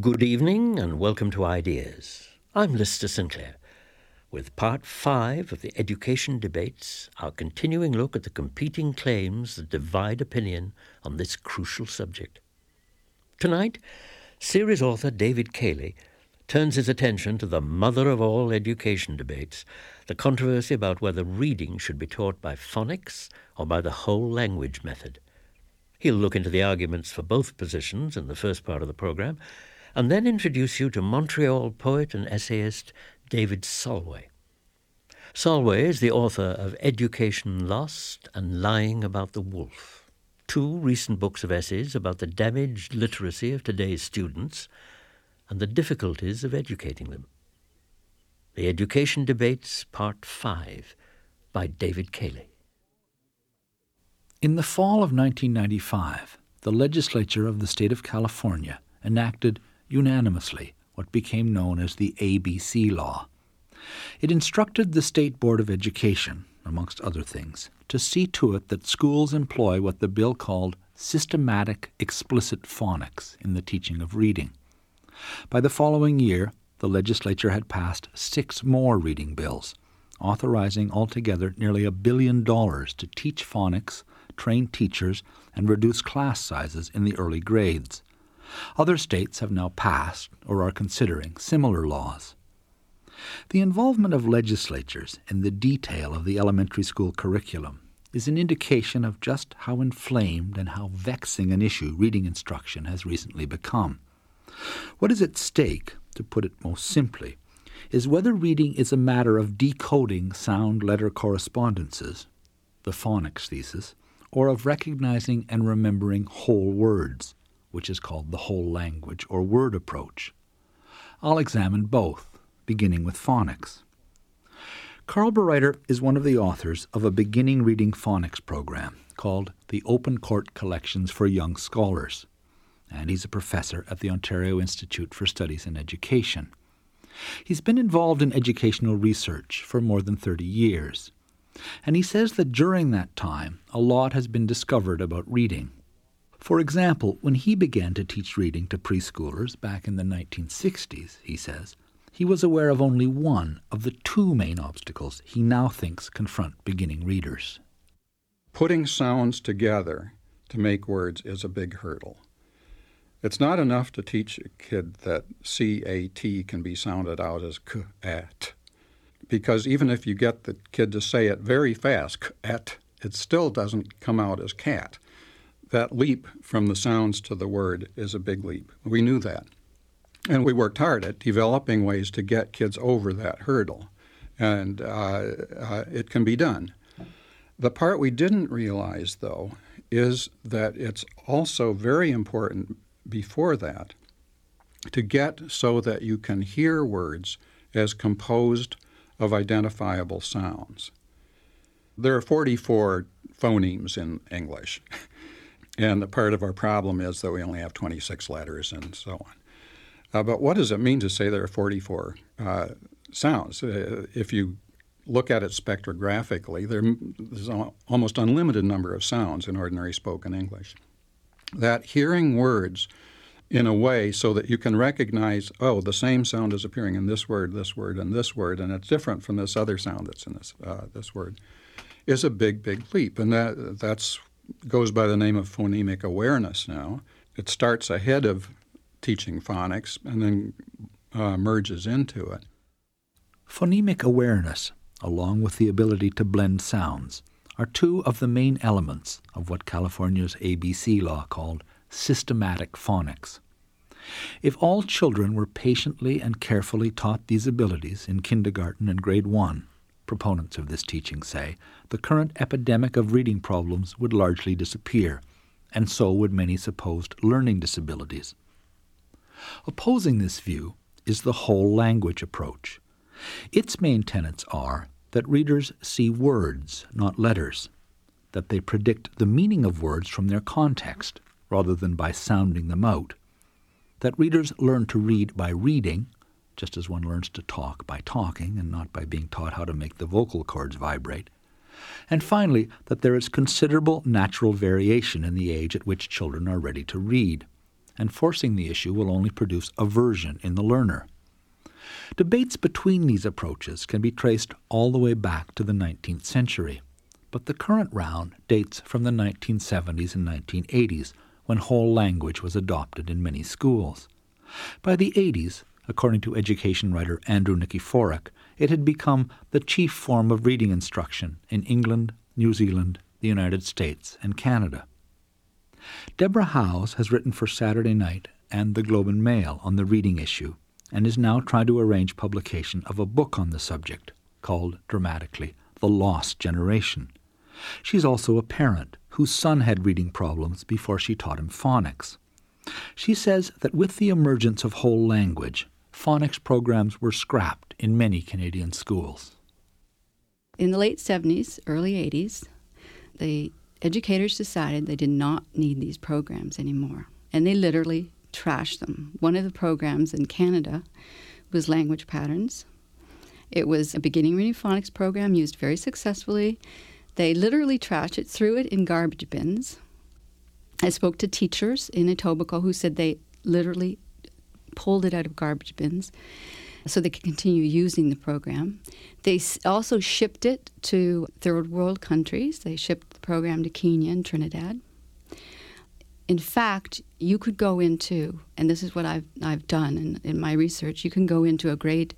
Good evening and welcome to Ideas. I'm Lister Sinclair with part five of the education debates, our continuing look at the competing claims that divide opinion on this crucial subject. Tonight, series author David Cayley turns his attention to the mother of all education debates, the controversy about whether reading should be taught by phonics or by the whole language method. He'll look into the arguments for both positions in the first part of the program, and then introduce you to Montreal poet and essayist David Solway. Solway is the author of Education Lost and Lying About the Wolf, two recent books of essays about the damaged literacy of today's students and the difficulties of educating them. The Education Debates, Part 5, by David Cayley. In the fall of 1995, the legislature of the state of California enacted unanimously what became known as the ABC Law. It instructed the State Board of Education, amongst other things, to see to it that schools employ what the bill called systematic explicit phonics in the teaching of reading. By the following year, the legislature had passed six more reading bills, authorizing altogether nearly a billion dollars to teach phonics, train teachers, and reduce class sizes in the early grades. Other states have now passed or are considering similar laws. The involvement of legislatures in the detail of the elementary school curriculum is an indication of just how inflamed and how vexing an issue reading instruction has recently become. What is at stake, to put it most simply, is whether reading is a matter of decoding sound letter correspondences, the phonics thesis, or of recognizing and remembering whole words, which is called the whole language or word approach. I'll examine both, beginning with phonics. Carl Bereiter is one of the authors of a beginning reading phonics program called the Open Court Collections for Young Scholars, and he's a professor at the Ontario Institute for Studies in Education. He's been involved in educational research for more than 30 years, and he says that during that time a lot has been discovered about reading for example, when he began to teach reading to preschoolers back in the 1960s, he says, he was aware of only one of the two main obstacles he now thinks confront beginning readers. Putting sounds together to make words is a big hurdle. It's not enough to teach a kid that C A T can be sounded out as k at, because even if you get the kid to say it very fast, k at, it still doesn't come out as cat that leap from the sounds to the word is a big leap. We knew that. And we worked hard at developing ways to get kids over that hurdle. And uh, uh, it can be done. The part we didn't realize, though, is that it's also very important before that to get so that you can hear words as composed of identifiable sounds. There are 44 phonemes in English. And the part of our problem is that we only have 26 letters and so on. Uh, but what does it mean to say there are 44 uh, sounds? Uh, if you look at it spectrographically, there, there's an almost unlimited number of sounds in ordinary spoken English. That hearing words in a way so that you can recognize, oh, the same sound is appearing in this word, this word, and this word, and it's different from this other sound that's in this uh, this word, is a big, big leap, and that that's goes by the name of phonemic awareness now. It starts ahead of teaching phonics and then uh, merges into it. Phonemic awareness, along with the ability to blend sounds, are two of the main elements of what California's ABC law called systematic phonics. If all children were patiently and carefully taught these abilities in kindergarten and grade 1, proponents of this teaching say, the current epidemic of reading problems would largely disappear, and so would many supposed learning disabilities. Opposing this view is the whole language approach. Its main tenets are that readers see words, not letters, that they predict the meaning of words from their context rather than by sounding them out, that readers learn to read by reading just as one learns to talk by talking and not by being taught how to make the vocal cords vibrate. And finally, that there is considerable natural variation in the age at which children are ready to read. and forcing the issue will only produce aversion in the learner. Debates between these approaches can be traced all the way back to the 19th century, but the current round dates from the 1970s and 1980s when whole language was adopted in many schools. By the 80s, according to education writer Andrew Nikiforuk, it had become the chief form of reading instruction in England, New Zealand, the United States, and Canada. Deborah Howes has written for Saturday Night and the Globe and Mail on the reading issue and is now trying to arrange publication of a book on the subject called, dramatically, The Lost Generation. She's also a parent whose son had reading problems before she taught him phonics. She says that with the emergence of whole language, phonics programs were scrapped in many Canadian schools. In the late 70s, early 80s, the educators decided they did not need these programs anymore, and they literally trashed them. One of the programs in Canada was language patterns. It was a beginning reading phonics program used very successfully. They literally trashed it, threw it in garbage bins. I spoke to teachers in Etobicoke who said they literally pulled it out of garbage bins so they could continue using the program. They also shipped it to third world countries. They shipped the program to Kenya and Trinidad. In fact, you could go into, and this is what I've, I've done in, in my research, you can go into a grade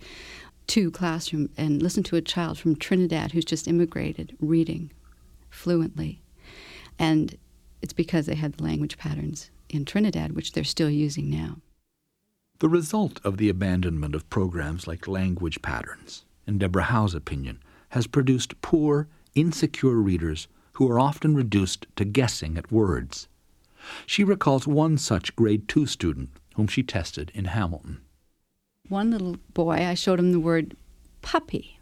two classroom and listen to a child from Trinidad who's just immigrated reading fluently. And it's because they had the language patterns in Trinidad, which they're still using now. The result of the abandonment of programs like language patterns, in Deborah Howe's opinion, has produced poor, insecure readers who are often reduced to guessing at words. She recalls one such grade two student whom she tested in Hamilton. One little boy, I showed him the word puppy.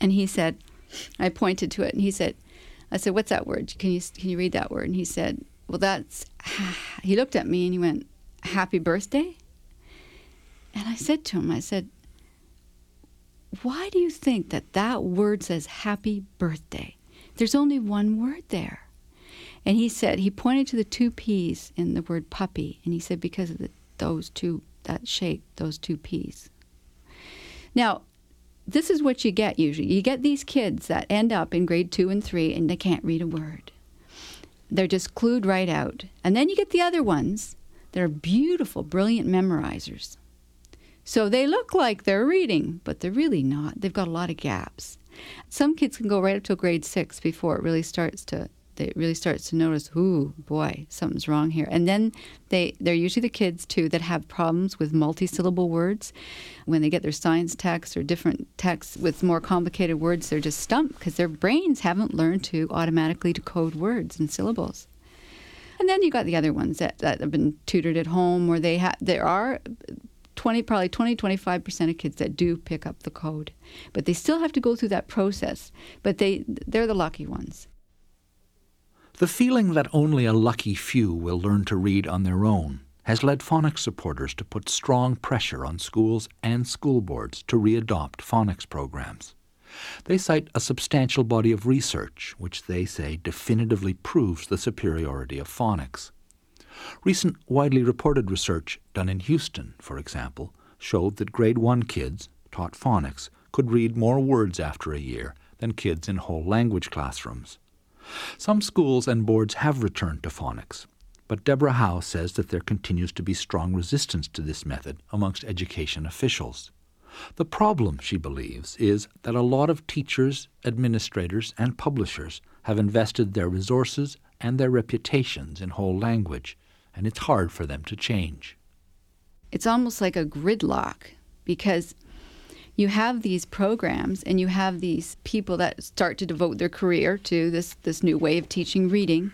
And he said, I pointed to it and he said, I said, What's that word? Can you, can you read that word? And he said, Well, that's, he looked at me and he went, Happy birthday? And I said to him, I said, Why do you think that that word says happy birthday? There's only one word there. And he said, he pointed to the two P's in the word puppy, and he said, because of the, those two, that shape, those two P's. Now, this is what you get usually. You get these kids that end up in grade two and three and they can't read a word. They're just clued right out. And then you get the other ones that are beautiful, brilliant memorizers. So they look like they're reading, but they're really not. They've got a lot of gaps. Some kids can go right up to grade six before it really starts to they really starts to notice, ooh, boy, something's wrong here. And then they they're usually the kids too that have problems with multi-syllable words. When they get their science texts or different texts with more complicated words, they're just stumped because their brains haven't learned to automatically decode words and syllables. And then you got the other ones that, that have been tutored at home where they have there are 20 probably 20 25% of kids that do pick up the code but they still have to go through that process but they they're the lucky ones the feeling that only a lucky few will learn to read on their own has led phonics supporters to put strong pressure on schools and school boards to readopt phonics programs. They cite a substantial body of research which they say definitively proves the superiority of phonics. Recent widely reported research done in Houston, for example, showed that grade 1 kids taught phonics could read more words after a year than kids in whole language classrooms. Some schools and boards have returned to phonics, but Deborah Howe says that there continues to be strong resistance to this method amongst education officials. The problem, she believes, is that a lot of teachers, administrators, and publishers have invested their resources and their reputations in whole language, and it's hard for them to change. It's almost like a gridlock because you have these programs and you have these people that start to devote their career to this this new way of teaching reading.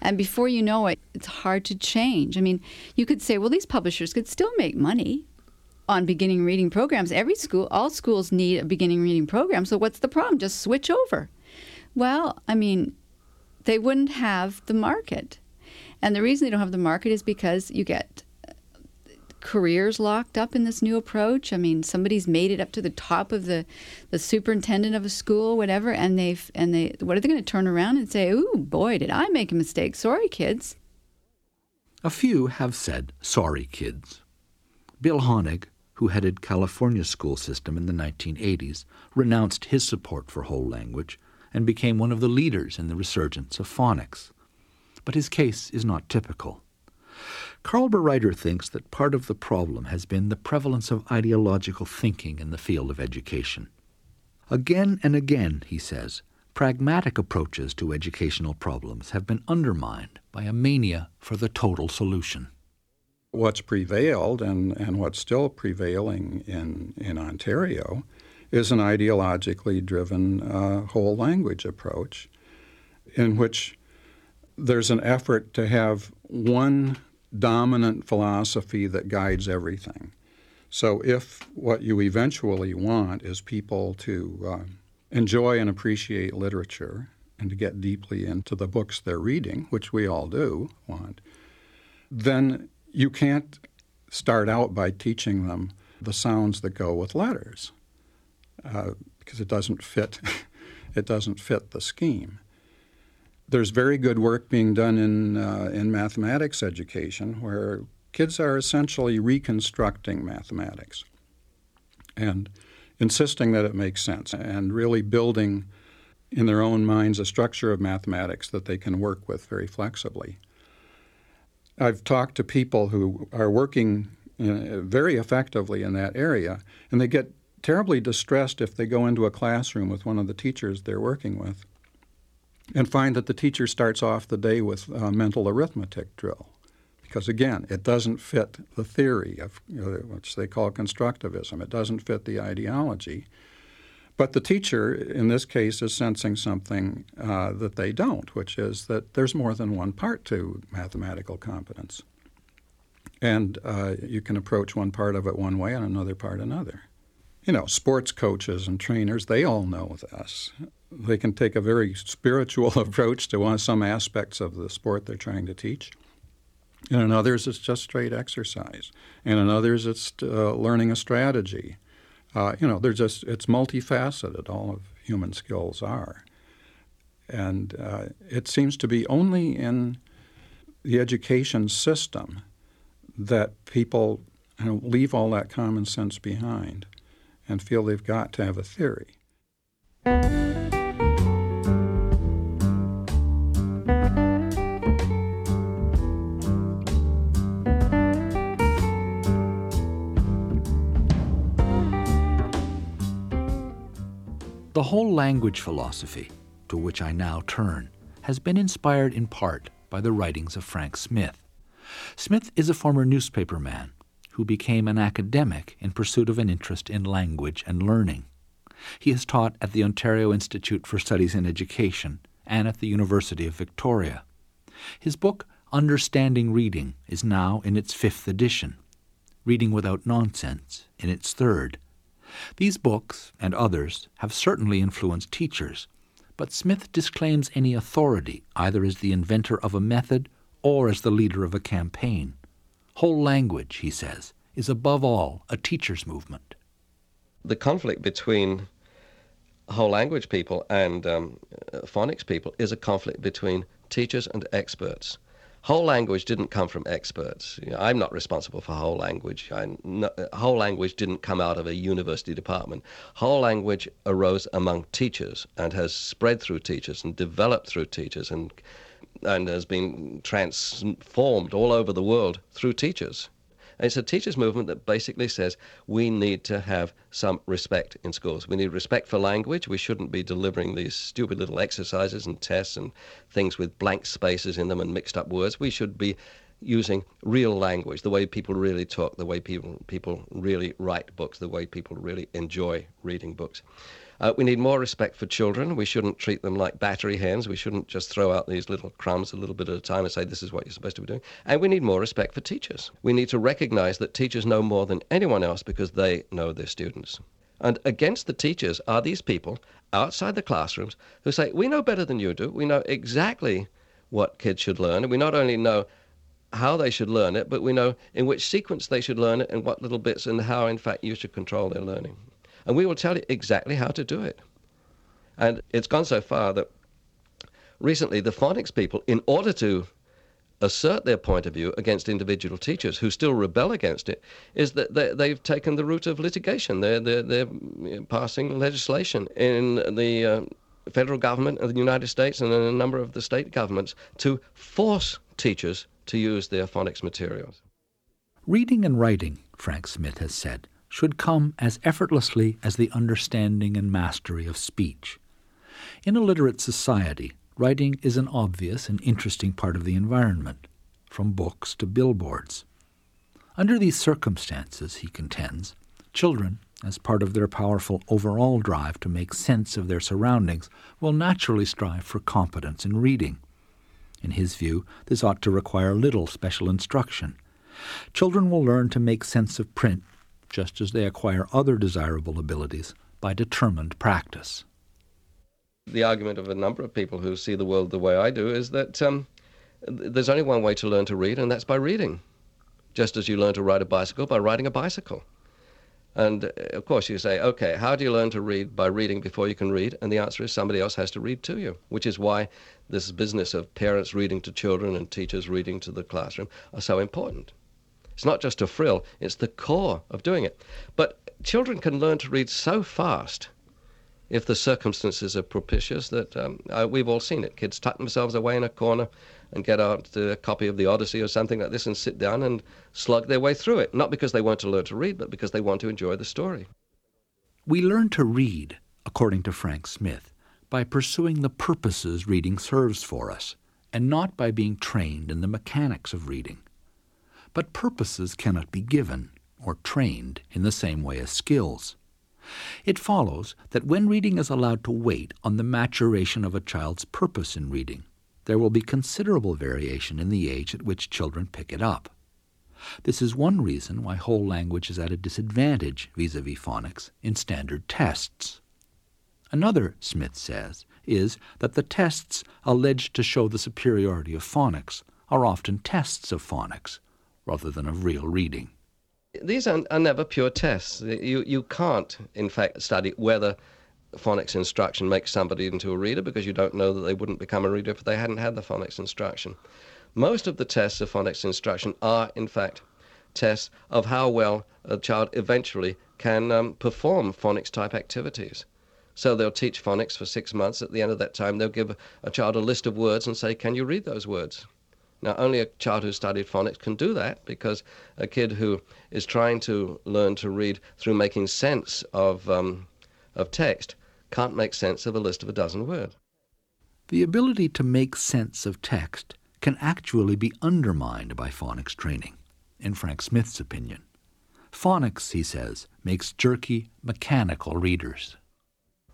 And before you know it it's hard to change. I mean you could say well these publishers could still make money on beginning reading programs. Every school all schools need a beginning reading program. So what's the problem? Just switch over. Well i mean they wouldn't have the market and the reason they don't have the market is because you get uh, careers locked up in this new approach. I mean, somebody's made it up to the top of the, the superintendent of a school, whatever, and they've and they what are they going to turn around and say? "Ooh, boy, did I make a mistake? Sorry, kids." A few have said, sorry kids. Bill Honig, who headed California's school system in the 1980s, renounced his support for whole language and became one of the leaders in the resurgence of phonics. But his case is not typical. Carl Bereiter thinks that part of the problem has been the prevalence of ideological thinking in the field of education. Again and again, he says, pragmatic approaches to educational problems have been undermined by a mania for the total solution. What's prevailed and, and what's still prevailing in, in Ontario is an ideologically driven uh, whole language approach in which there's an effort to have one dominant philosophy that guides everything. So, if what you eventually want is people to uh, enjoy and appreciate literature and to get deeply into the books they're reading, which we all do want, then you can't start out by teaching them the sounds that go with letters uh, because it doesn't fit. it doesn't fit the scheme. There's very good work being done in uh, in mathematics education where kids are essentially reconstructing mathematics and insisting that it makes sense and really building in their own minds a structure of mathematics that they can work with very flexibly. I've talked to people who are working uh, very effectively in that area, and they get terribly distressed if they go into a classroom with one of the teachers they're working with and find that the teacher starts off the day with a mental arithmetic drill. Because again, it doesn't fit the theory of you know, which they call constructivism. It doesn't fit the ideology. But the teacher, in this case, is sensing something uh, that they don't, which is that there's more than one part to mathematical competence. And uh, you can approach one part of it one way and another part another you know, sports coaches and trainers, they all know this. They can take a very spiritual approach to one, some aspects of the sport they're trying to teach. And in others, it's just straight exercise. And in others, it's uh, learning a strategy. Uh, you know, they're just, it's multifaceted, all of human skills are. And uh, it seems to be only in the education system that people you know, leave all that common sense behind and feel they've got to have a theory. The whole language philosophy, to which I now turn, has been inspired in part by the writings of Frank Smith. Smith is a former newspaperman who became an academic in pursuit of an interest in language and learning. He has taught at the Ontario Institute for Studies in Education and at the University of Victoria. His book, Understanding Reading, is now in its fifth edition, Reading Without Nonsense in its third. These books, and others, have certainly influenced teachers, but Smith disclaims any authority either as the inventor of a method or as the leader of a campaign. Whole language, he says, is above all a teacher's movement. The conflict between whole language people and um, phonics people is a conflict between teachers and experts. Whole language didn't come from experts. You know, I'm not responsible for whole language. whole language didn't come out of a university department. Whole language arose among teachers and has spread through teachers and developed through teachers and and has been transformed all over the world through teachers. It's a teachers' movement that basically says we need to have some respect in schools. We need respect for language. We shouldn't be delivering these stupid little exercises and tests and things with blank spaces in them and mixed up words. We should be using real language, the way people really talk, the way people people really write books, the way people really enjoy reading books. Uh, we need more respect for children. We shouldn't treat them like battery hens. We shouldn't just throw out these little crumbs a little bit at a time and say, this is what you're supposed to be doing. And we need more respect for teachers. We need to recognize that teachers know more than anyone else because they know their students. And against the teachers are these people outside the classrooms who say, we know better than you do. We know exactly what kids should learn. And we not only know how they should learn it, but we know in which sequence they should learn it and what little bits and how, in fact, you should control their learning and we will tell you exactly how to do it. And it's gone so far that recently the phonics people, in order to assert their point of view against individual teachers who still rebel against it is that they, have taken the route of litigation. They're, they're, they're passing legislation in the uh, federal government of the United States and in a number of the state governments to force teachers to use their phonics materials. Reading and writing, Frank Smith has said, should come as effortlessly as the understanding and mastery of speech. In a literate society, writing is an obvious and interesting part of the environment, from books to billboards. Under these circumstances, he contends, children, as part of their powerful overall drive to make sense of their surroundings, will naturally strive for competence in reading. In his view, this ought to require little special instruction. Children will learn to make sense of print just as they acquire other desirable abilities by determined practice. The argument of a number of people who see the world the way I do is that um, there's only one way to learn to read, and that's by reading. Just as you learn to ride a bicycle by riding a bicycle. And uh, of course, you say, okay, how do you learn to read by reading before you can read? And the answer is somebody else has to read to you, which is why this business of parents reading to children and teachers reading to the classroom are so important. It's not just a frill, it's the core of doing it. But children can learn to read so fast if the circumstances are propitious that um, uh, we've all seen it. Kids tuck themselves away in a corner and get out a copy of the Odyssey or something like this and sit down and slug their way through it. Not because they want to learn to read, but because they want to enjoy the story. We learn to read, according to Frank Smith, by pursuing the purposes reading serves for us, and not by being trained in the mechanics of reading. But purposes cannot be given or trained in the same way as skills. It follows that when reading is allowed to wait on the maturation of a child's purpose in reading, there will be considerable variation in the age at which children pick it up. This is one reason why whole language is at a disadvantage vis a vis phonics in standard tests. Another, Smith says, is that the tests alleged to show the superiority of phonics are often tests of phonics rather than of real reading. These are, are never pure tests. You, you can't, in fact, study whether phonics instruction makes somebody into a reader because you don't know that they wouldn't become a reader if they hadn't had the phonics instruction. Most of the tests of phonics instruction are, in fact, tests of how well a child eventually can um, perform phonics type activities. So they'll teach phonics for six months. At the end of that time, they'll give a child a list of words and say, Can you read those words? Now, only a child who studied phonics can do that because a kid who is trying to learn to read through making sense of, um, of text can't make sense of a list of a dozen words. The ability to make sense of text can actually be undermined by phonics training, in Frank Smith's opinion. Phonics, he says, makes jerky, mechanical readers.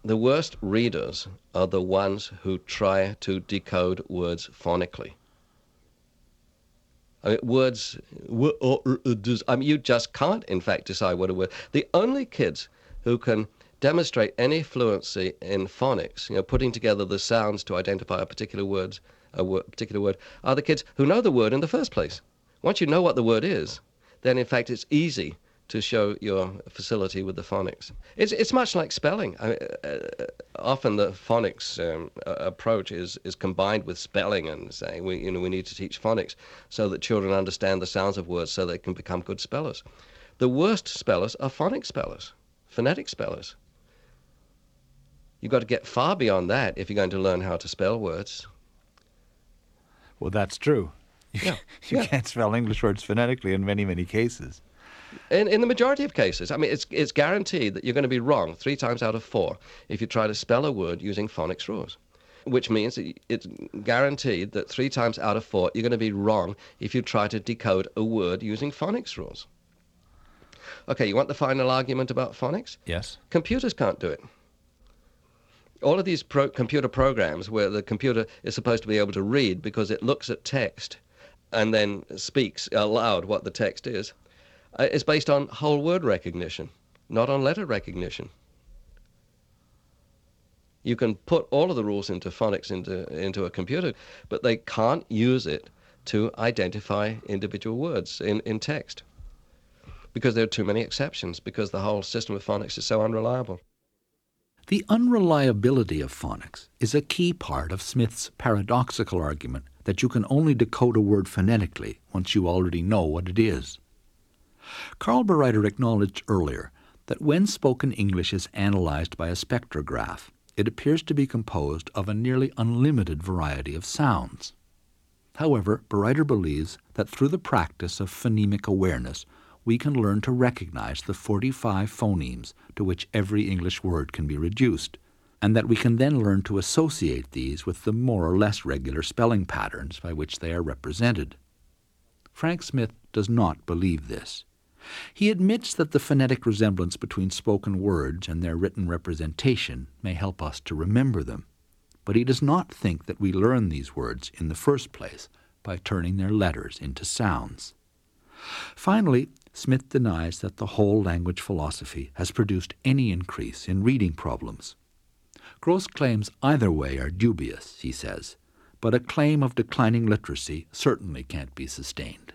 The worst readers are the ones who try to decode words phonically. Mean, words, I uh, uh, mean, um, you just can't, in fact, decide what a word. The only kids who can demonstrate any fluency in phonics, you know, putting together the sounds to identify a particular word, a particular word, are the kids who know the word in the first place. Once you know what the word is, then in fact it's easy to show your facility with the phonics. It's, it's much like spelling. I mean, uh, uh often the phonics um, approach is, is combined with spelling and saying we, you know, we need to teach phonics so that children understand the sounds of words so they can become good spellers. The worst spellers are phonic spellers, phonetic spellers. You've got to get far beyond that if you're going to learn how to spell words. Well, that's true. Yeah. you yeah. can't spell English words phonetically in many, many cases. In, in the majority of cases, I mean, it's, it's guaranteed that you're going to be wrong three times out of four if you try to spell a word using phonics rules. Which means that it's guaranteed that three times out of four you're going to be wrong if you try to decode a word using phonics rules. Okay, you want the final argument about phonics? Yes. Computers can't do it. All of these pro- computer programs where the computer is supposed to be able to read because it looks at text and then speaks aloud what the text is uh, is based on whole word recognition, not on letter recognition. You can put all of the rules into phonics into, into a computer, but they can't use it to identify individual words in, in text because there are too many exceptions, because the whole system of phonics is so unreliable. The unreliability of phonics is a key part of Smith's paradoxical argument that you can only decode a word phonetically once you already know what it is. Carl Bereiter acknowledged earlier that when spoken English is analyzed by a spectrograph, it appears to be composed of a nearly unlimited variety of sounds. However, Bereiter believes that through the practice of phonemic awareness, we can learn to recognize the 45 phonemes to which every English word can be reduced, and that we can then learn to associate these with the more or less regular spelling patterns by which they are represented. Frank Smith does not believe this. He admits that the phonetic resemblance between spoken words and their written representation may help us to remember them but he does not think that we learn these words in the first place by turning their letters into sounds. Finally, Smith denies that the whole language philosophy has produced any increase in reading problems. Gross claims either way are dubious, he says, but a claim of declining literacy certainly can't be sustained.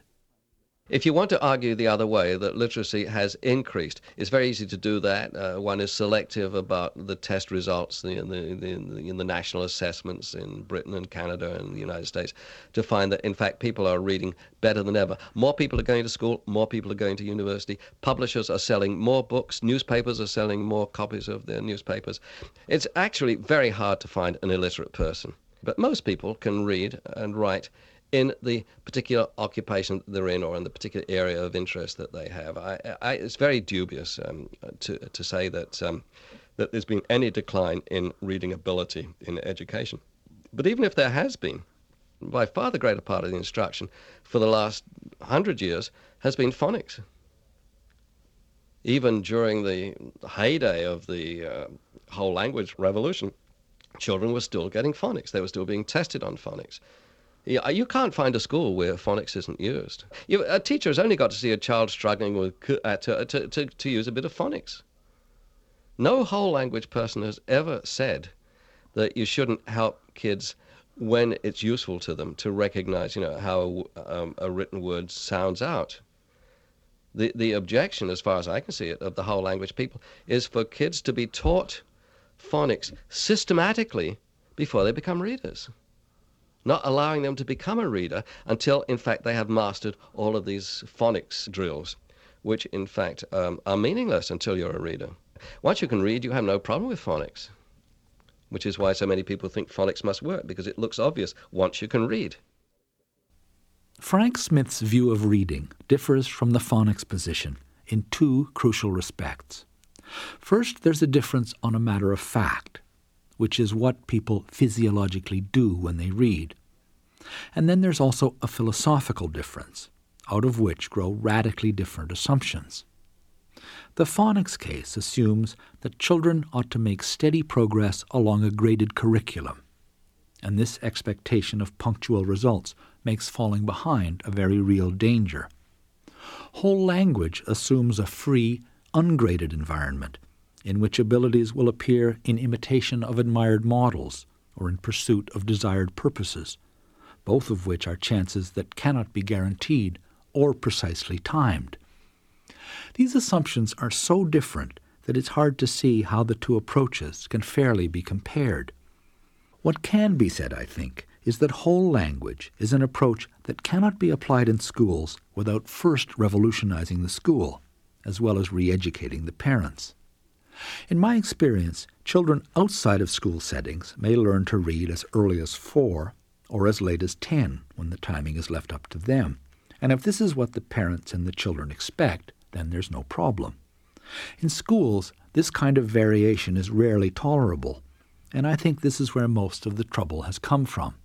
If you want to argue the other way, that literacy has increased, it's very easy to do that. Uh, one is selective about the test results in the, the, in the national assessments in Britain and Canada and the United States to find that, in fact, people are reading better than ever. More people are going to school, more people are going to university. Publishers are selling more books, newspapers are selling more copies of their newspapers. It's actually very hard to find an illiterate person. But most people can read and write in the particular occupation they're in or in the particular area of interest that they have. I, I, it's very dubious um, to, to say that, um, that there's been any decline in reading ability in education. But even if there has been, by far the greater part of the instruction for the last hundred years has been phonics. Even during the heyday of the uh, whole language revolution, children were still getting phonics. They were still being tested on phonics. Yeah, you can't find a school where phonics isn't used. You, a teacher has only got to see a child struggling with uh, to, to, to, to use a bit of phonics. No whole language person has ever said that you shouldn't help kids when it's useful to them to recognize, you know, how um, a written word sounds out. The, the objection, as far as I can see it, of the whole language people is for kids to be taught phonics systematically before they become readers not allowing them to become a reader until, in fact, they have mastered all of these phonics drills, which, in fact, um, are meaningless until you're a reader. Once you can read, you have no problem with phonics, which is why so many people think phonics must work, because it looks obvious once you can read. Frank Smith's view of reading differs from the phonics position in two crucial respects. First, there's a difference on a matter of fact which is what people physiologically do when they read. And then there's also a philosophical difference, out of which grow radically different assumptions. The phonics case assumes that children ought to make steady progress along a graded curriculum, and this expectation of punctual results makes falling behind a very real danger. Whole language assumes a free, ungraded environment in which abilities will appear in imitation of admired models or in pursuit of desired purposes, both of which are chances that cannot be guaranteed or precisely timed. These assumptions are so different that it's hard to see how the two approaches can fairly be compared. What can be said, I think, is that whole language is an approach that cannot be applied in schools without first revolutionizing the school, as well as re educating the parents. In my experience, children outside of school settings may learn to read as early as four or as late as ten when the timing is left up to them. And if this is what the parents and the children expect, then there's no problem. In schools, this kind of variation is rarely tolerable, and I think this is where most of the trouble has come from.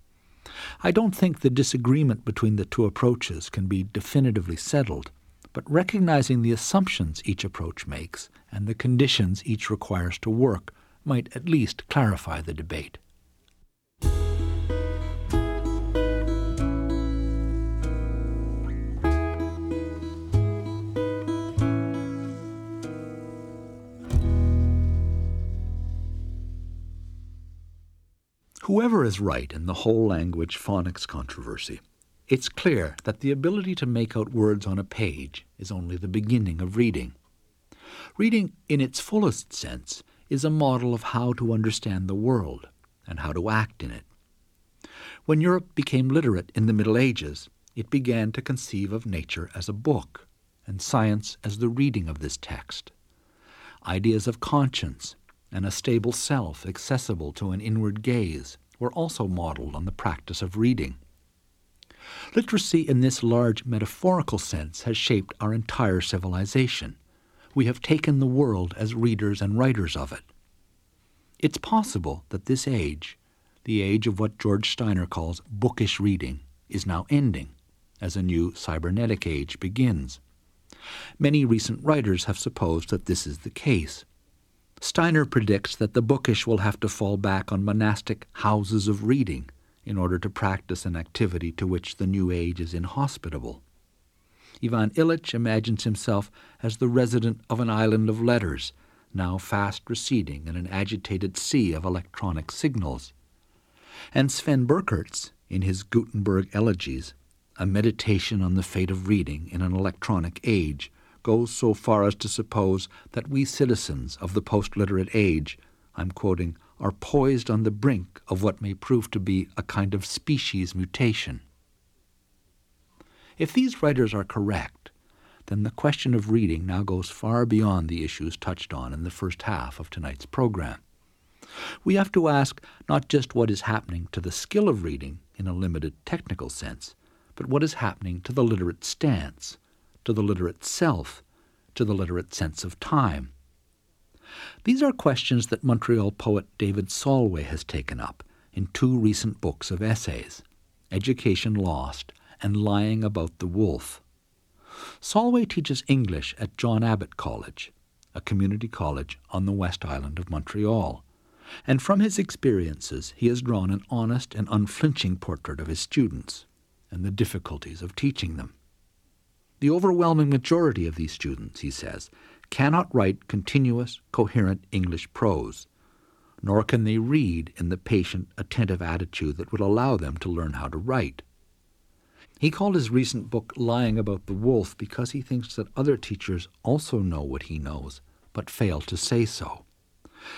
I don't think the disagreement between the two approaches can be definitively settled, but recognizing the assumptions each approach makes and the conditions each requires to work might at least clarify the debate. Whoever is right in the whole language phonics controversy, it's clear that the ability to make out words on a page is only the beginning of reading. Reading, in its fullest sense, is a model of how to understand the world and how to act in it. When Europe became literate in the Middle Ages, it began to conceive of nature as a book, and science as the reading of this text. Ideas of conscience and a stable self accessible to an inward gaze were also modeled on the practice of reading. Literacy in this large metaphorical sense has shaped our entire civilization. We have taken the world as readers and writers of it. It's possible that this age, the age of what George Steiner calls bookish reading, is now ending as a new cybernetic age begins. Many recent writers have supposed that this is the case. Steiner predicts that the bookish will have to fall back on monastic houses of reading in order to practice an activity to which the New Age is inhospitable. Ivan Illich imagines himself as the resident of an island of letters, now fast receding in an agitated sea of electronic signals. And Sven Birkerts, in his Gutenberg Elegies, a meditation on the fate of reading in an electronic age, goes so far as to suppose that we citizens of the post literate age, I'm quoting, are poised on the brink of what may prove to be a kind of species mutation. If these writers are correct, then the question of reading now goes far beyond the issues touched on in the first half of tonight's program. We have to ask not just what is happening to the skill of reading in a limited technical sense, but what is happening to the literate stance, to the literate self, to the literate sense of time. These are questions that Montreal poet David Solway has taken up in two recent books of essays Education Lost and Lying About the Wolf. Solway teaches English at John Abbott College, a community college on the West Island of Montreal, and from his experiences he has drawn an honest and unflinching portrait of his students and the difficulties of teaching them. The overwhelming majority of these students, he says, cannot write continuous, coherent English prose, nor can they read in the patient, attentive attitude that would allow them to learn how to write. He called his recent book Lying About the Wolf because he thinks that other teachers also know what he knows, but fail to say so.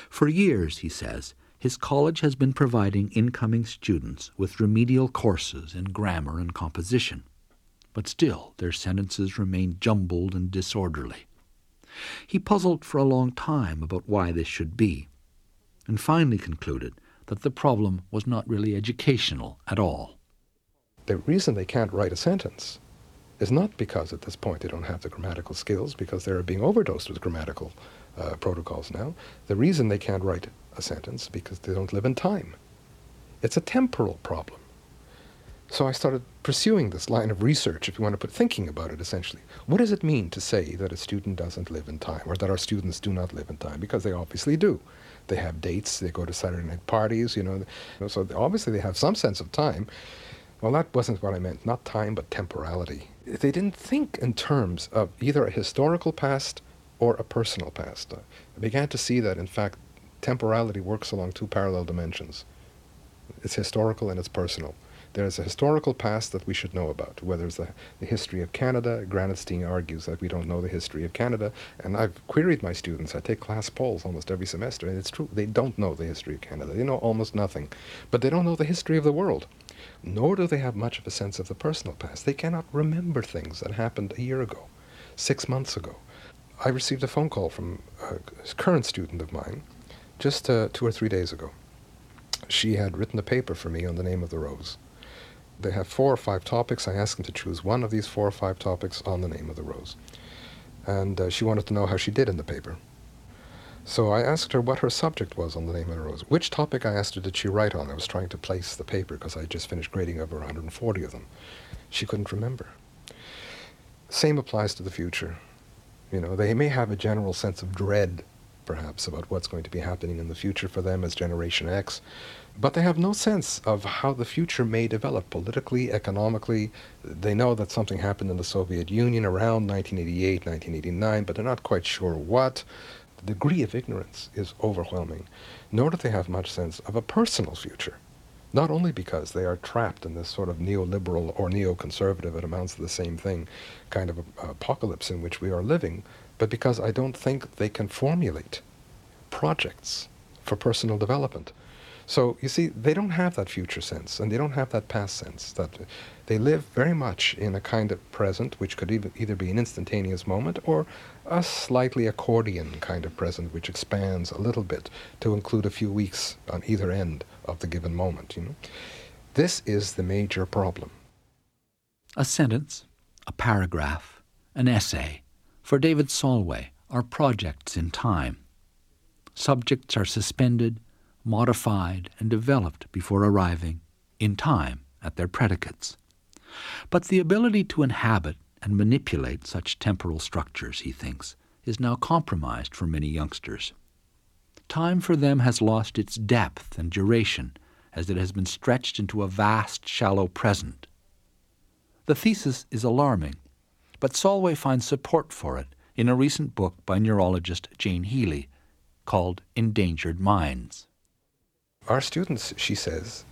For years, he says, his college has been providing incoming students with remedial courses in grammar and composition, but still their sentences remain jumbled and disorderly. He puzzled for a long time about why this should be, and finally concluded that the problem was not really educational at all. The reason they can't write a sentence is not because at this point they don't have the grammatical skills, because they're being overdosed with grammatical uh, protocols now. The reason they can't write a sentence because they don't live in time. It's a temporal problem. So I started pursuing this line of research, if you want to put thinking about it essentially. What does it mean to say that a student doesn't live in time, or that our students do not live in time? Because they obviously do. They have dates, they go to Saturday night parties, you know, so obviously they have some sense of time. Well, that wasn't what I meant. Not time, but temporality. They didn't think in terms of either a historical past or a personal past. I began to see that, in fact, temporality works along two parallel dimensions it's historical and it's personal. There's a historical past that we should know about, whether it's the, the history of Canada. Granatstein argues that we don't know the history of Canada, and I've queried my students. I take class polls almost every semester, and it's true. They don't know the history of Canada. They know almost nothing. But they don't know the history of the world nor do they have much of a sense of the personal past. They cannot remember things that happened a year ago, six months ago. I received a phone call from a current student of mine just uh, two or three days ago. She had written a paper for me on the name of the rose. They have four or five topics. I asked them to choose one of these four or five topics on the name of the rose. And uh, she wanted to know how she did in the paper. So I asked her what her subject was on the name of the rose. Which topic I asked her did she write on? I was trying to place the paper because I just finished grading over 140 of them. She couldn't remember. Same applies to the future. You know, they may have a general sense of dread, perhaps, about what's going to be happening in the future for them as Generation X, but they have no sense of how the future may develop politically, economically. They know that something happened in the Soviet Union around 1988, 1989, but they're not quite sure what. The degree of ignorance is overwhelming, nor do they have much sense of a personal future. Not only because they are trapped in this sort of neoliberal or neoconservative, it amounts to the same thing, kind of apocalypse in which we are living, but because I don't think they can formulate projects for personal development. So you see, they don't have that future sense, and they don't have that past sense. That they live very much in a kind of present, which could either be an instantaneous moment or a slightly accordion kind of present, which expands a little bit to include a few weeks on either end of the given moment. You know, this is the major problem. A sentence, a paragraph, an essay, for David Solway are projects in time. Subjects are suspended modified, and developed before arriving, in time, at their predicates. But the ability to inhabit and manipulate such temporal structures, he thinks, is now compromised for many youngsters. Time for them has lost its depth and duration as it has been stretched into a vast, shallow present. The thesis is alarming, but Solway finds support for it in a recent book by neurologist Jane Healy called Endangered Minds. Our students, she says,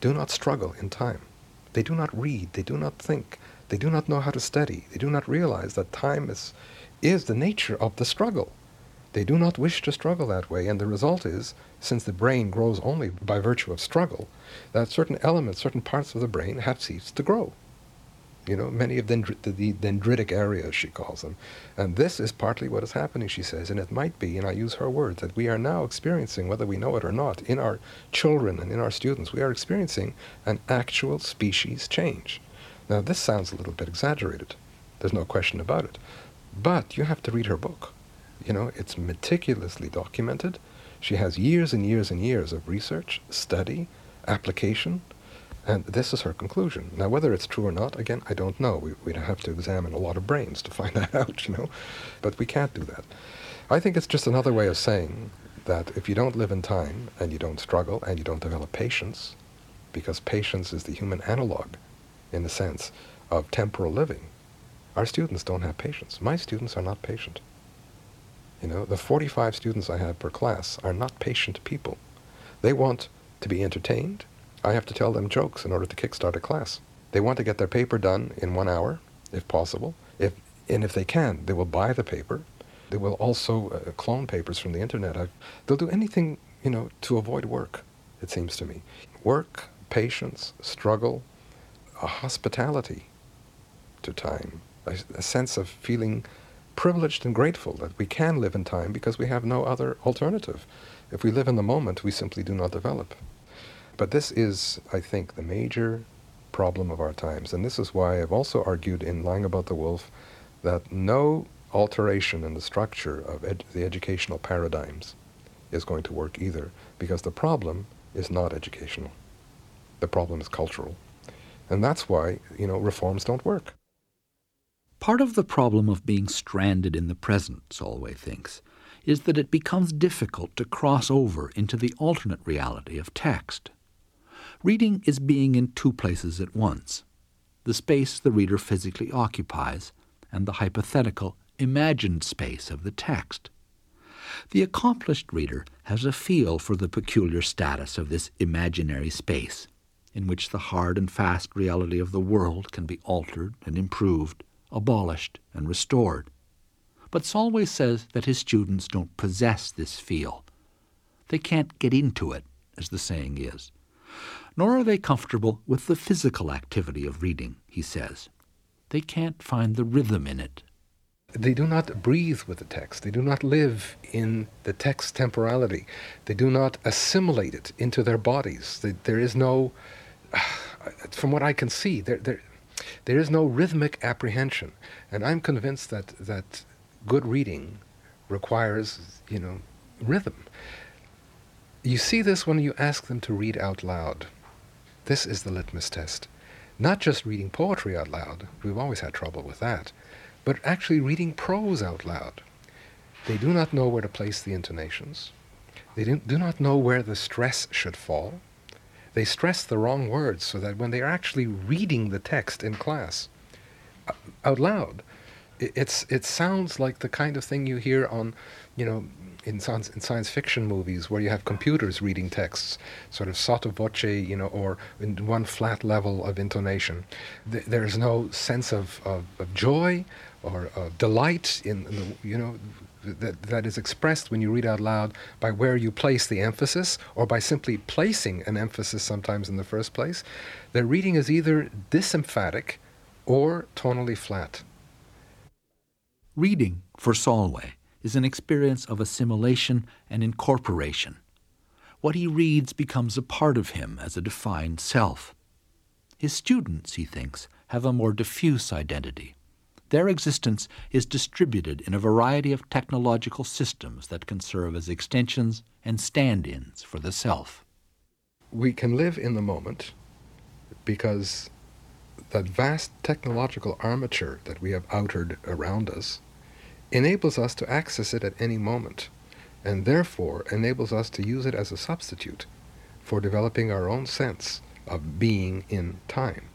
do not struggle in time. They do not read, they do not think, they do not know how to study, they do not realize that time is, is the nature of the struggle. They do not wish to struggle that way, and the result is, since the brain grows only by virtue of struggle, that certain elements, certain parts of the brain have ceased to grow. You know, many of the, the dendritic areas, she calls them. And this is partly what is happening, she says. And it might be, and I use her words, that we are now experiencing, whether we know it or not, in our children and in our students, we are experiencing an actual species change. Now, this sounds a little bit exaggerated. There's no question about it. But you have to read her book. You know, it's meticulously documented. She has years and years and years of research, study, application, and this is her conclusion. Now, whether it's true or not, again, I don't know. We, would have to examine a lot of brains to find that out, you know. But we can't do that. I think it's just another way of saying that if you don't live in time and you don't struggle and you don't develop patience, because patience is the human analog in the sense of temporal living, our students don't have patience. My students are not patient. You know, the 45 students I have per class are not patient people. They want to be entertained, I have to tell them jokes in order to kickstart a class. They want to get their paper done in one hour, if possible. If, and if they can, they will buy the paper. They will also uh, clone papers from the internet. I've, they'll do anything, you know, to avoid work, it seems to me. Work, patience, struggle, a hospitality to time, a, a sense of feeling privileged and grateful that we can live in time because we have no other alternative. If we live in the moment, we simply do not develop. But this is, I think, the major problem of our times. And this is why I've also argued in Lying About the Wolf that no alteration in the structure of ed- the educational paradigms is going to work either, because the problem is not educational. The problem is cultural. And that's why, you know, reforms don't work. Part of the problem of being stranded in the present, Solway thinks, is that it becomes difficult to cross over into the alternate reality of text. Reading is being in two places at once the space the reader physically occupies, and the hypothetical, imagined space of the text. The accomplished reader has a feel for the peculiar status of this imaginary space, in which the hard and fast reality of the world can be altered and improved, abolished and restored. But Solway says that his students don't possess this feel. They can't get into it, as the saying is nor are they comfortable with the physical activity of reading, he says. They can't find the rhythm in it. They do not breathe with the text. They do not live in the text temporality. They do not assimilate it into their bodies. They, there is no, from what I can see, there, there, there is no rhythmic apprehension. And I'm convinced that, that good reading requires, you know, rhythm. You see this when you ask them to read out loud. This is the litmus test. Not just reading poetry out loud, we've always had trouble with that, but actually reading prose out loud. They do not know where to place the intonations. They do not know where the stress should fall. They stress the wrong words so that when they are actually reading the text in class uh, out loud, it's, it sounds like the kind of thing you hear on, you know, in science, in science fiction movies where you have computers reading texts, sort of sotto voce, you know, or in one flat level of intonation. Th- there's no sense of, of, of joy or of delight in, in, the, you know, that, that is expressed when you read out loud by where you place the emphasis or by simply placing an emphasis sometimes in the first place. Their reading is either disemphatic or tonally flat. Reading, for Solway, is an experience of assimilation and incorporation. What he reads becomes a part of him as a defined self. His students, he thinks, have a more diffuse identity. Their existence is distributed in a variety of technological systems that can serve as extensions and stand ins for the self. We can live in the moment because that vast technological armature that we have outered around us enables us to access it at any moment, and therefore enables us to use it as a substitute for developing our own sense of being in time.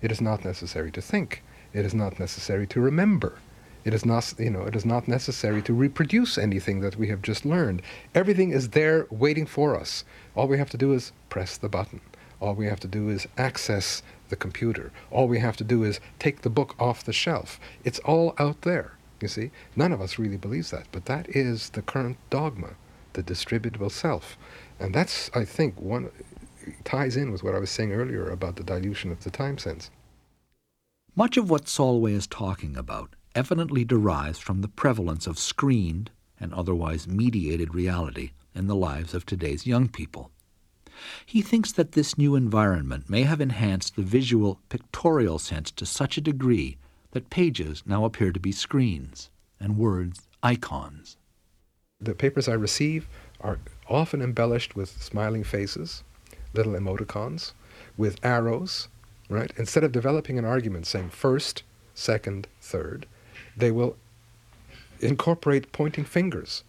It is not necessary to think. It is not necessary to remember. It is not, you know, it is not necessary to reproduce anything that we have just learned. Everything is there waiting for us. All we have to do is press the button. All we have to do is access the computer. All we have to do is take the book off the shelf. It's all out there, you see. None of us really believes that, but that is the current dogma, the distributable self. And that's, I think, one ties in with what I was saying earlier about the dilution of the time sense. Much of what Solway is talking about evidently derives from the prevalence of screened and otherwise mediated reality in the lives of today's young people. He thinks that this new environment may have enhanced the visual, pictorial sense to such a degree that pages now appear to be screens and words icons. The papers I receive are often embellished with smiling faces, little emoticons, with arrows, right? Instead of developing an argument saying first, second, third, they will incorporate pointing fingers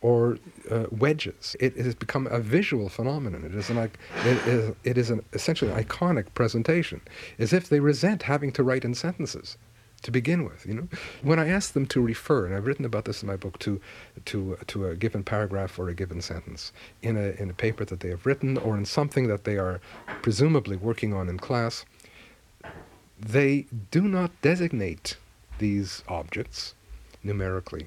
or uh, wedges. It, has become a visual phenomenon. It is, an, it is, it is an essentially an iconic presentation, as if they resent having to write in sentences to begin with. You know, when I ask them to refer, and I've written about this in my book, to to to a given paragraph or a given sentence in a in a paper that they have written or in something that they are presumably working on in class, they do not designate these objects numerically.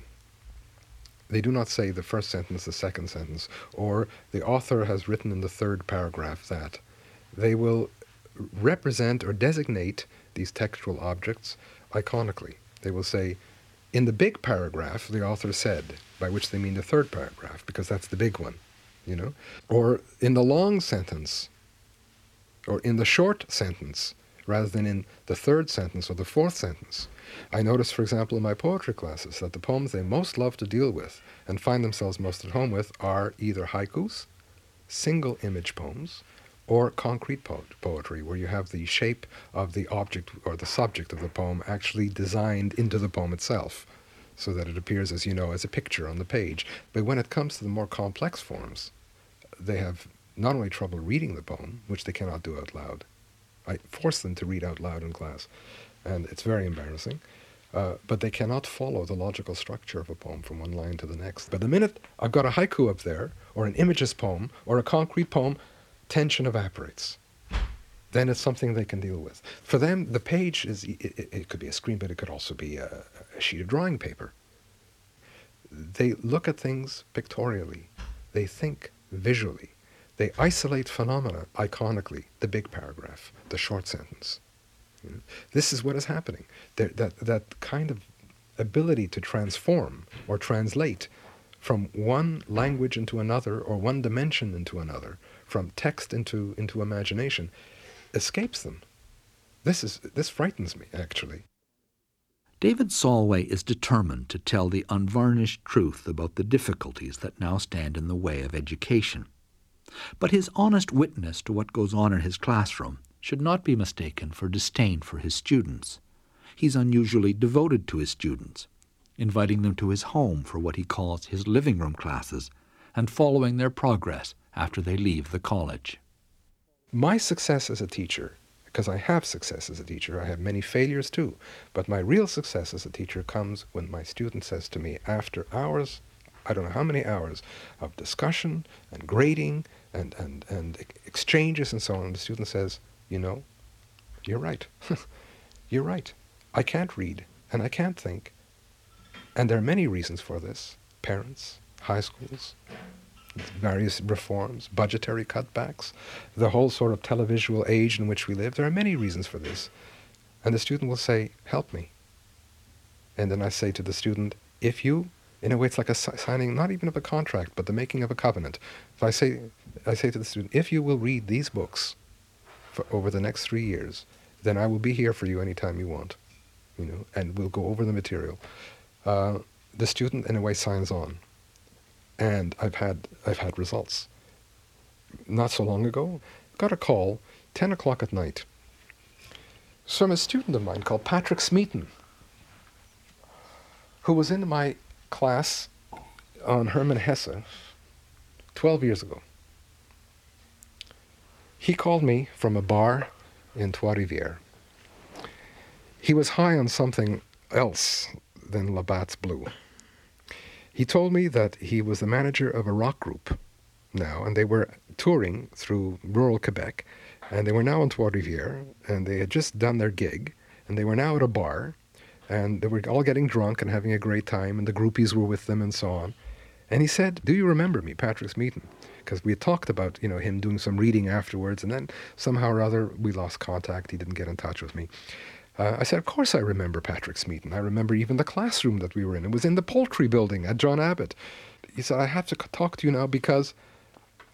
They do not say the first sentence, the second sentence, or the author has written in the third paragraph that. They will represent or designate these textual objects iconically. They will say, in the big paragraph, the author said, by which they mean the third paragraph, because that's the big one, you know? Or in the long sentence, or in the short sentence, rather than in the third sentence or the fourth sentence. I notice, for example, in my poetry classes that the poems they most love to deal with and find themselves most at home with are either haikus, single image poems, or concrete po- poetry, where you have the shape of the object or the subject of the poem actually designed into the poem itself, so that it appears, as you know, as a picture on the page. But when it comes to the more complex forms, they have not only trouble reading the poem, which they cannot do out loud. I force them to read out loud in class, and it's very embarrassing. Uh, but they cannot follow the logical structure of a poem from one line to the next. But the minute I've got a haiku up there, or an images poem, or a concrete poem, tension evaporates. Then it's something they can deal with. For them, the page is, it, it could be a screen, but it could also be a, a sheet of drawing paper. They look at things pictorially, they think visually, they isolate phenomena iconically, the big paragraph, the short sentence. This is what is happening. That, that kind of ability to transform or translate from one language into another or one dimension into another from text into, into imagination, escapes them. This, is, this frightens me, actually. David Solway is determined to tell the unvarnished truth about the difficulties that now stand in the way of education. But his honest witness to what goes on in his classroom should not be mistaken for disdain for his students. He's unusually devoted to his students, inviting them to his home for what he calls his living room classes, and following their progress after they leave the college. My success as a teacher, because I have success as a teacher, I have many failures too, but my real success as a teacher comes when my student says to me, after hours, I don't know how many hours of discussion and grading and, and, and exchanges and so on, the student says, You know, you're right. you're right. I can't read and I can't think. And there are many reasons for this parents, high schools, various reforms, budgetary cutbacks, the whole sort of televisual age in which we live. There are many reasons for this. And the student will say, Help me. And then I say to the student, If you, in a way, it's like a signing not even of a contract, but the making of a covenant. If I say, I say to the student, If you will read these books for over the next three years, then I will be here for you anytime you want, you know, and we'll go over the material. Uh, the student, in a way, signs on and I've had I've had results. Not so long ago, got a call, ten o'clock at night, from a student of mine called Patrick Smeaton, who was in my class on Hermann Hesse twelve years ago. He called me from a bar in Trois Rivières. He was high on something else than Labatt's Blue. He told me that he was the manager of a rock group now, and they were touring through rural Quebec, and they were now in Trois Rivières, and they had just done their gig, and they were now at a bar, and they were all getting drunk and having a great time, and the groupies were with them and so on. And he said, "Do you remember me, Patrick Smeaton?" Because we had talked about, you know, him doing some reading afterwards, and then somehow or other we lost contact. He didn't get in touch with me. Uh, I said, Of course I remember Patrick Smeaton. I remember even the classroom that we were in. It was in the poultry building at John Abbott. He said, I have to talk to you now because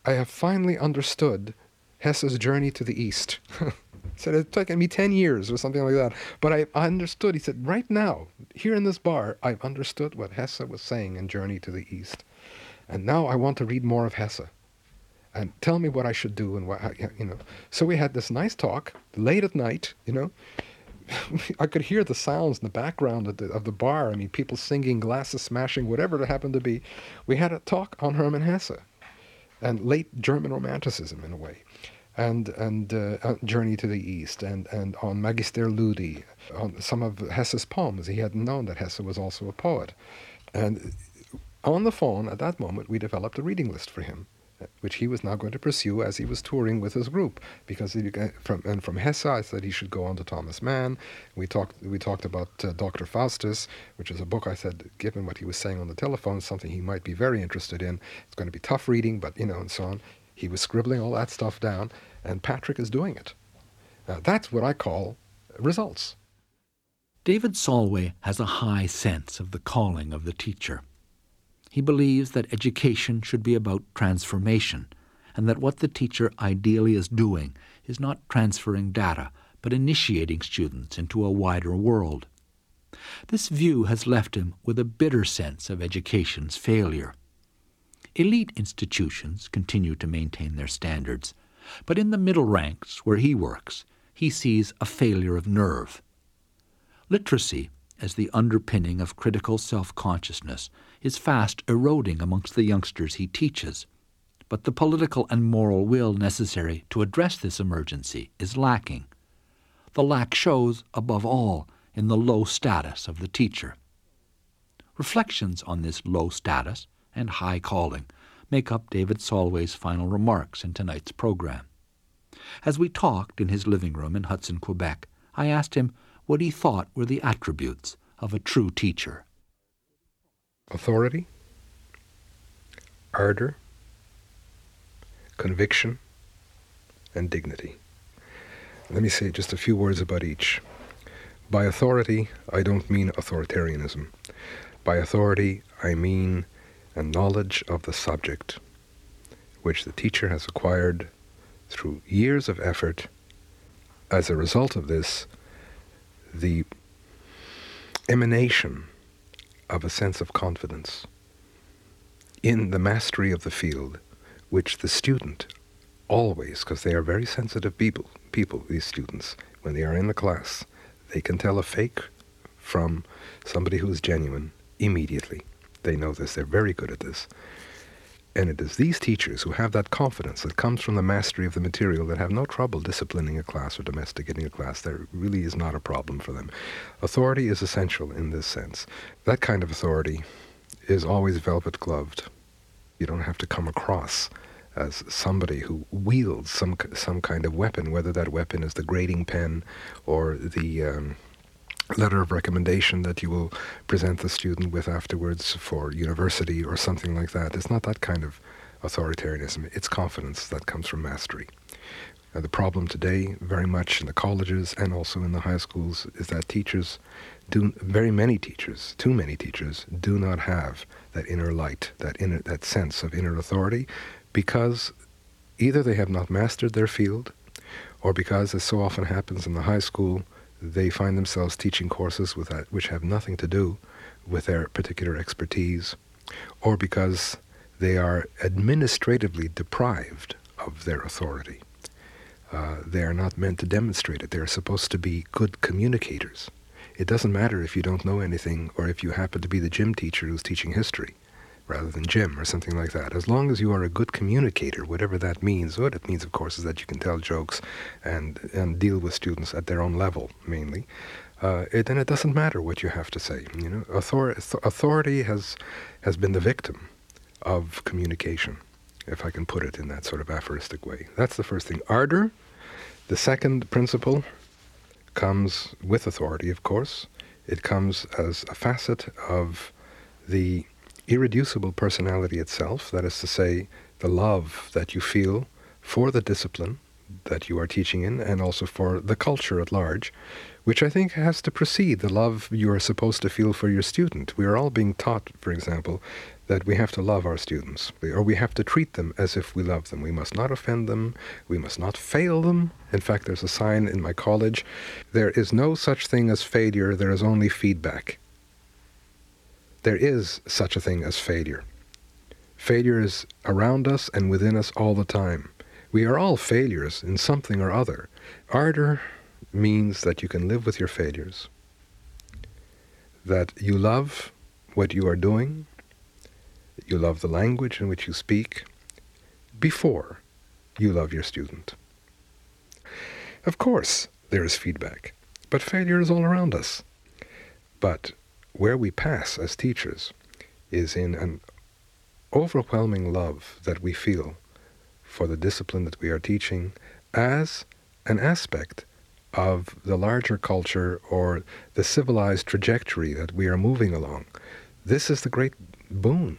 I have finally understood Hesse's journey to the East. he said, It's taken me 10 years or something like that. But I understood. He said, Right now, here in this bar, I've understood what Hesse was saying in Journey to the East. And now I want to read more of Hesse and tell me what I should do and what you know. So we had this nice talk late at night, you know, I could hear the sounds in the background of the, of the bar. I mean, people singing, glasses smashing, whatever it happened to be. We had a talk on Hermann Hesse and late German Romanticism in a way, and and uh, Journey to the East, and and on Magister Ludi, on some of Hesse's poems. He hadn't known that Hesse was also a poet, and on the phone at that moment we developed a reading list for him which he was now going to pursue as he was touring with his group. Because he, from and from Hesse, I said he should go on to Thomas Mann. We talked we talked about uh, Dr. Faustus, which is a book I said, given what he was saying on the telephone, something he might be very interested in. It's going to be tough reading, but you know, and so on. He was scribbling all that stuff down, and Patrick is doing it. Now, that's what I call results. David Solway has a high sense of the calling of the teacher. He believes that education should be about transformation, and that what the teacher ideally is doing is not transferring data, but initiating students into a wider world. This view has left him with a bitter sense of education's failure. Elite institutions continue to maintain their standards, but in the middle ranks where he works, he sees a failure of nerve. Literacy, as the underpinning of critical self consciousness, is fast eroding amongst the youngsters he teaches. But the political and moral will necessary to address this emergency is lacking. The lack shows, above all, in the low status of the teacher. Reflections on this low status and high calling make up David Solway's final remarks in tonight's program. As we talked in his living room in Hudson, Quebec, I asked him what he thought were the attributes of a true teacher authority, ardor, conviction, and dignity. Let me say just a few words about each. By authority, I don't mean authoritarianism. By authority, I mean a knowledge of the subject, which the teacher has acquired through years of effort. As a result of this, the emanation of a sense of confidence in the mastery of the field, which the student always, because they are very sensitive people, people, these students, when they are in the class, they can tell a fake from somebody who is genuine immediately. They know this, they're very good at this. And it is these teachers who have that confidence that comes from the mastery of the material that have no trouble disciplining a class or domesticating a class. There really is not a problem for them. Authority is essential in this sense. That kind of authority is always velvet gloved. You don't have to come across as somebody who wields some some kind of weapon, whether that weapon is the grading pen or the um, letter of recommendation that you will present the student with afterwards for university or something like that. It's not that kind of authoritarianism. It's confidence that comes from mastery. The problem today, very much in the colleges and also in the high schools, is that teachers do very many teachers, too many teachers, do not have that inner light, that inner that sense of inner authority, because either they have not mastered their field, or because, as so often happens in the high school, they find themselves teaching courses with that, which have nothing to do with their particular expertise, or because they are administratively deprived of their authority. Uh, they are not meant to demonstrate it. They are supposed to be good communicators. It doesn't matter if you don't know anything or if you happen to be the gym teacher who's teaching history rather than gym or something like that. As long as you are a good communicator, whatever that means, what it means, of course, is that you can tell jokes and, and deal with students at their own level, mainly. Uh, it, then it doesn't matter what you have to say. You know, Author- authority has has been the victim of communication, if I can put it in that sort of aphoristic way. That's the first thing. Ardor. The second principle comes with authority, of course. It comes as a facet of the irreducible personality itself, that is to say, the love that you feel for the discipline that you are teaching in and also for the culture at large, which I think has to precede the love you are supposed to feel for your student. We are all being taught, for example, that we have to love our students, or we have to treat them as if we love them. We must not offend them, we must not fail them. In fact, there's a sign in my college there is no such thing as failure, there is only feedback there is such a thing as failure. Failure is around us and within us all the time. We are all failures in something or other. Ardor means that you can live with your failures, that you love what you are doing, you love the language in which you speak, before you love your student. Of course, there is feedback, but failure is all around us. But where we pass as teachers is in an overwhelming love that we feel for the discipline that we are teaching as an aspect of the larger culture or the civilized trajectory that we are moving along. This is the great boon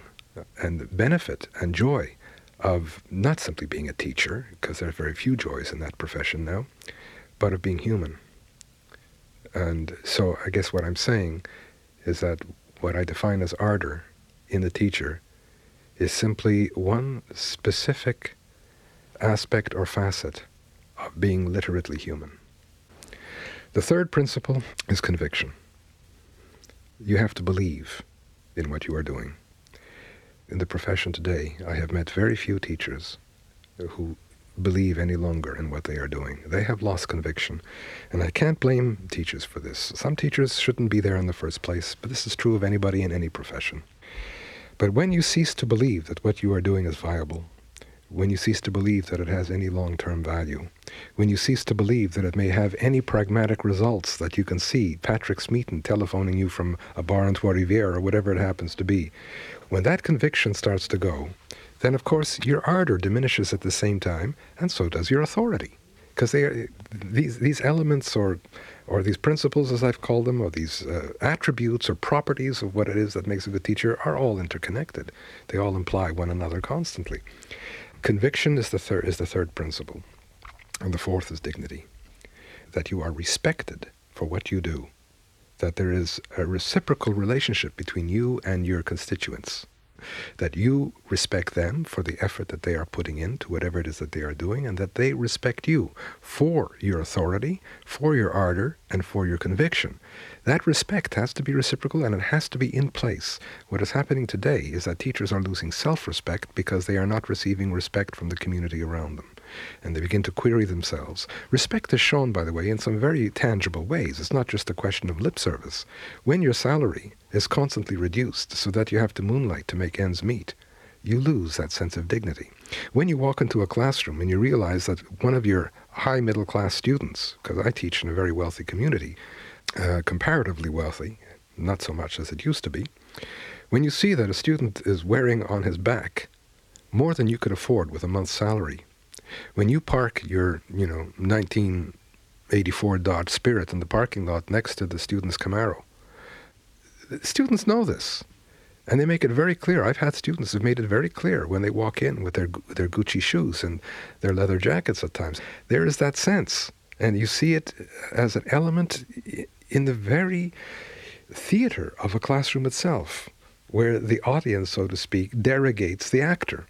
and benefit and joy of not simply being a teacher, because there are very few joys in that profession now, but of being human. And so I guess what I'm saying is that what I define as ardor in the teacher is simply one specific aspect or facet of being literately human. The third principle is conviction. You have to believe in what you are doing. In the profession today, I have met very few teachers who believe any longer in what they are doing. They have lost conviction. And I can't blame teachers for this. Some teachers shouldn't be there in the first place, but this is true of anybody in any profession. But when you cease to believe that what you are doing is viable, when you cease to believe that it has any long term value, when you cease to believe that it may have any pragmatic results that you can see, Patrick Smeaton telephoning you from a bar in Trois-Rivières or whatever it happens to be, when that conviction starts to go, then of course your ardor diminishes at the same time, and so does your authority. Because these, these elements or, or these principles, as I've called them, or these uh, attributes or properties of what it is that makes a good teacher are all interconnected. They all imply one another constantly. Conviction is the, is the third principle. And the fourth is dignity. That you are respected for what you do. That there is a reciprocal relationship between you and your constituents that you respect them for the effort that they are putting into whatever it is that they are doing, and that they respect you for your authority, for your ardor, and for your conviction. That respect has to be reciprocal and it has to be in place. What is happening today is that teachers are losing self respect because they are not receiving respect from the community around them and they begin to query themselves. Respect is shown, by the way, in some very tangible ways. It's not just a question of lip service. When your salary is constantly reduced so that you have to moonlight to make ends meet, you lose that sense of dignity. When you walk into a classroom and you realize that one of your high middle class students, because I teach in a very wealthy community, uh, comparatively wealthy, not so much as it used to be, when you see that a student is wearing on his back more than you could afford with a month's salary when you park your, you know, 19 84 Dodge Spirit in the parking lot next to the student's Camaro. Students know this. And they make it very clear. I've had students who've made it very clear when they walk in with their their Gucci shoes and their leather jackets at times. There is that sense, and you see it as an element in the very theater of a classroom itself, where the audience, so to speak, derogates the actor.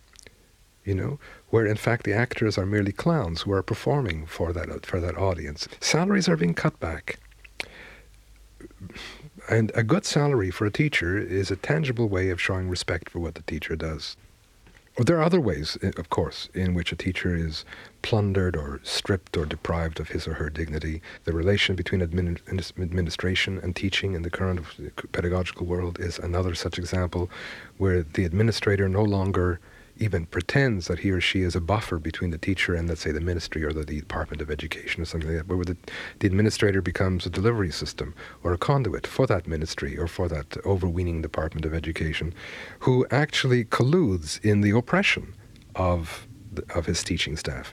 You know, where in fact the actors are merely clowns who are performing for that for that audience. Salaries are being cut back and a good salary for a teacher is a tangible way of showing respect for what the teacher does. There are other ways, eh, of course, in which a teacher is plundered or stripped or deprived of his or her dignity. The relation between admin- administration and teaching in the current pedagogical world is another such example where the administrator no longer even pretends that he or she is a buffer between the teacher and, let's say, the ministry or the, the Department of Education or something like that, where the, the administrator becomes a delivery system or a conduit for that ministry or for that overweening Department of Education, who actually colludes in the oppression of, the, of his teaching staff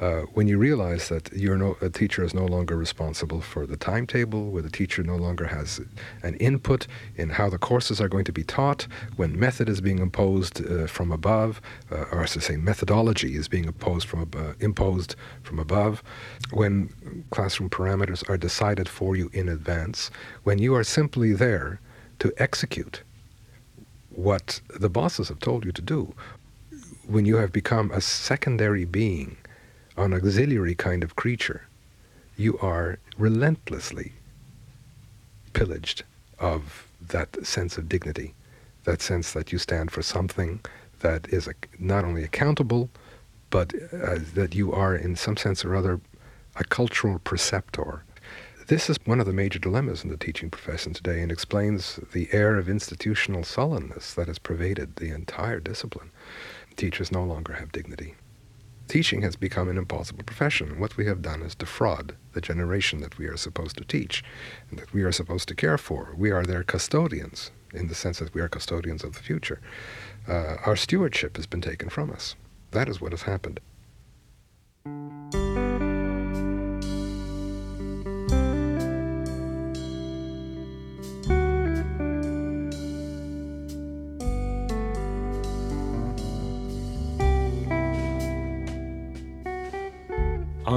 uh, when you realize that you're no, a teacher is no longer responsible for the timetable, where the teacher no longer has an input in how the courses are going to be taught, when method is being imposed uh, from above, uh, or as I say, methodology is being imposed from, ab- imposed from above, when classroom parameters are decided for you in advance, when you are simply there to execute what the bosses have told you to do, when you have become a secondary being an auxiliary kind of creature, you are relentlessly pillaged of that sense of dignity, that sense that you stand for something that is not only accountable, but uh, that you are, in some sense or other, a cultural preceptor. This is one of the major dilemmas in the teaching profession today and explains the air of institutional sullenness that has pervaded the entire discipline. Teachers no longer have dignity teaching has become an impossible profession. What we have done is defraud the generation that we are supposed to teach and that we are supposed to care for. We are their custodians in the sense that we are custodians of the future. Uh, our stewardship has been taken from us. That is what has happened.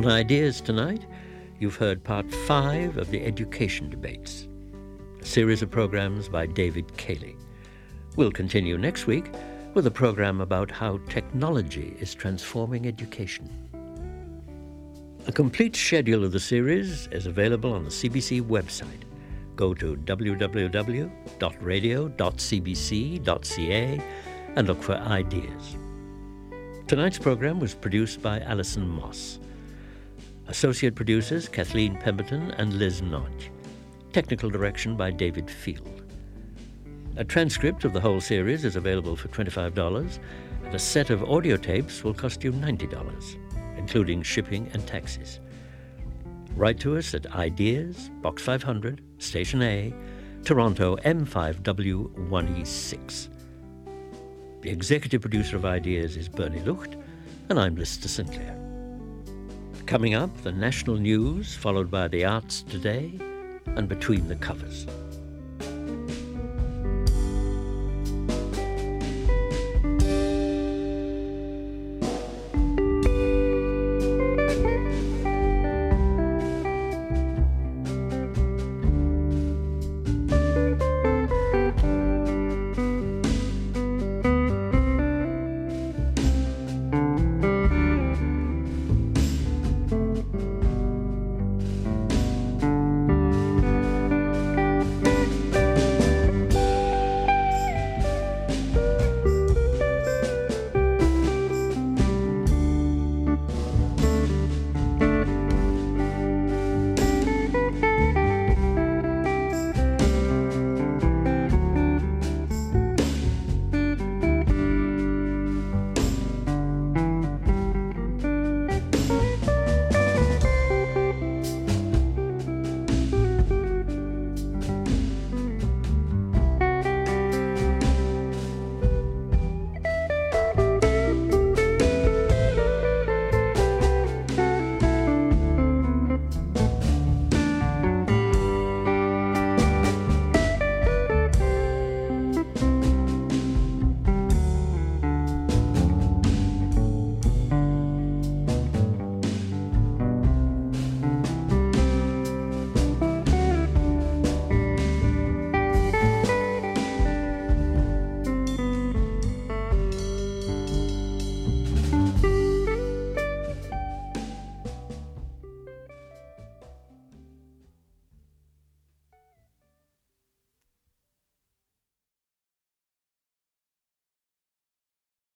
Ideas tonight, you've heard part five of the Education Debates, a series of programs by David Cayley. We'll continue next week with a program about how technology is transforming education. A complete schedule of the series is available on the CBC website. Go to www.radio.cbc.ca and look for ideas. Tonight's program was produced by Alison Moss. Associate producers Kathleen Pemberton and Liz Nagy. Technical direction by David Field. A transcript of the whole series is available for $25, and a set of audio tapes will cost you $90, including shipping and taxes. Write to us at Ideas, Box 500, Station A, Toronto M5W1E6. The executive producer of Ideas is Bernie Lucht, and I'm Lister Sinclair. Coming up, the national news, followed by the arts today, and between the covers.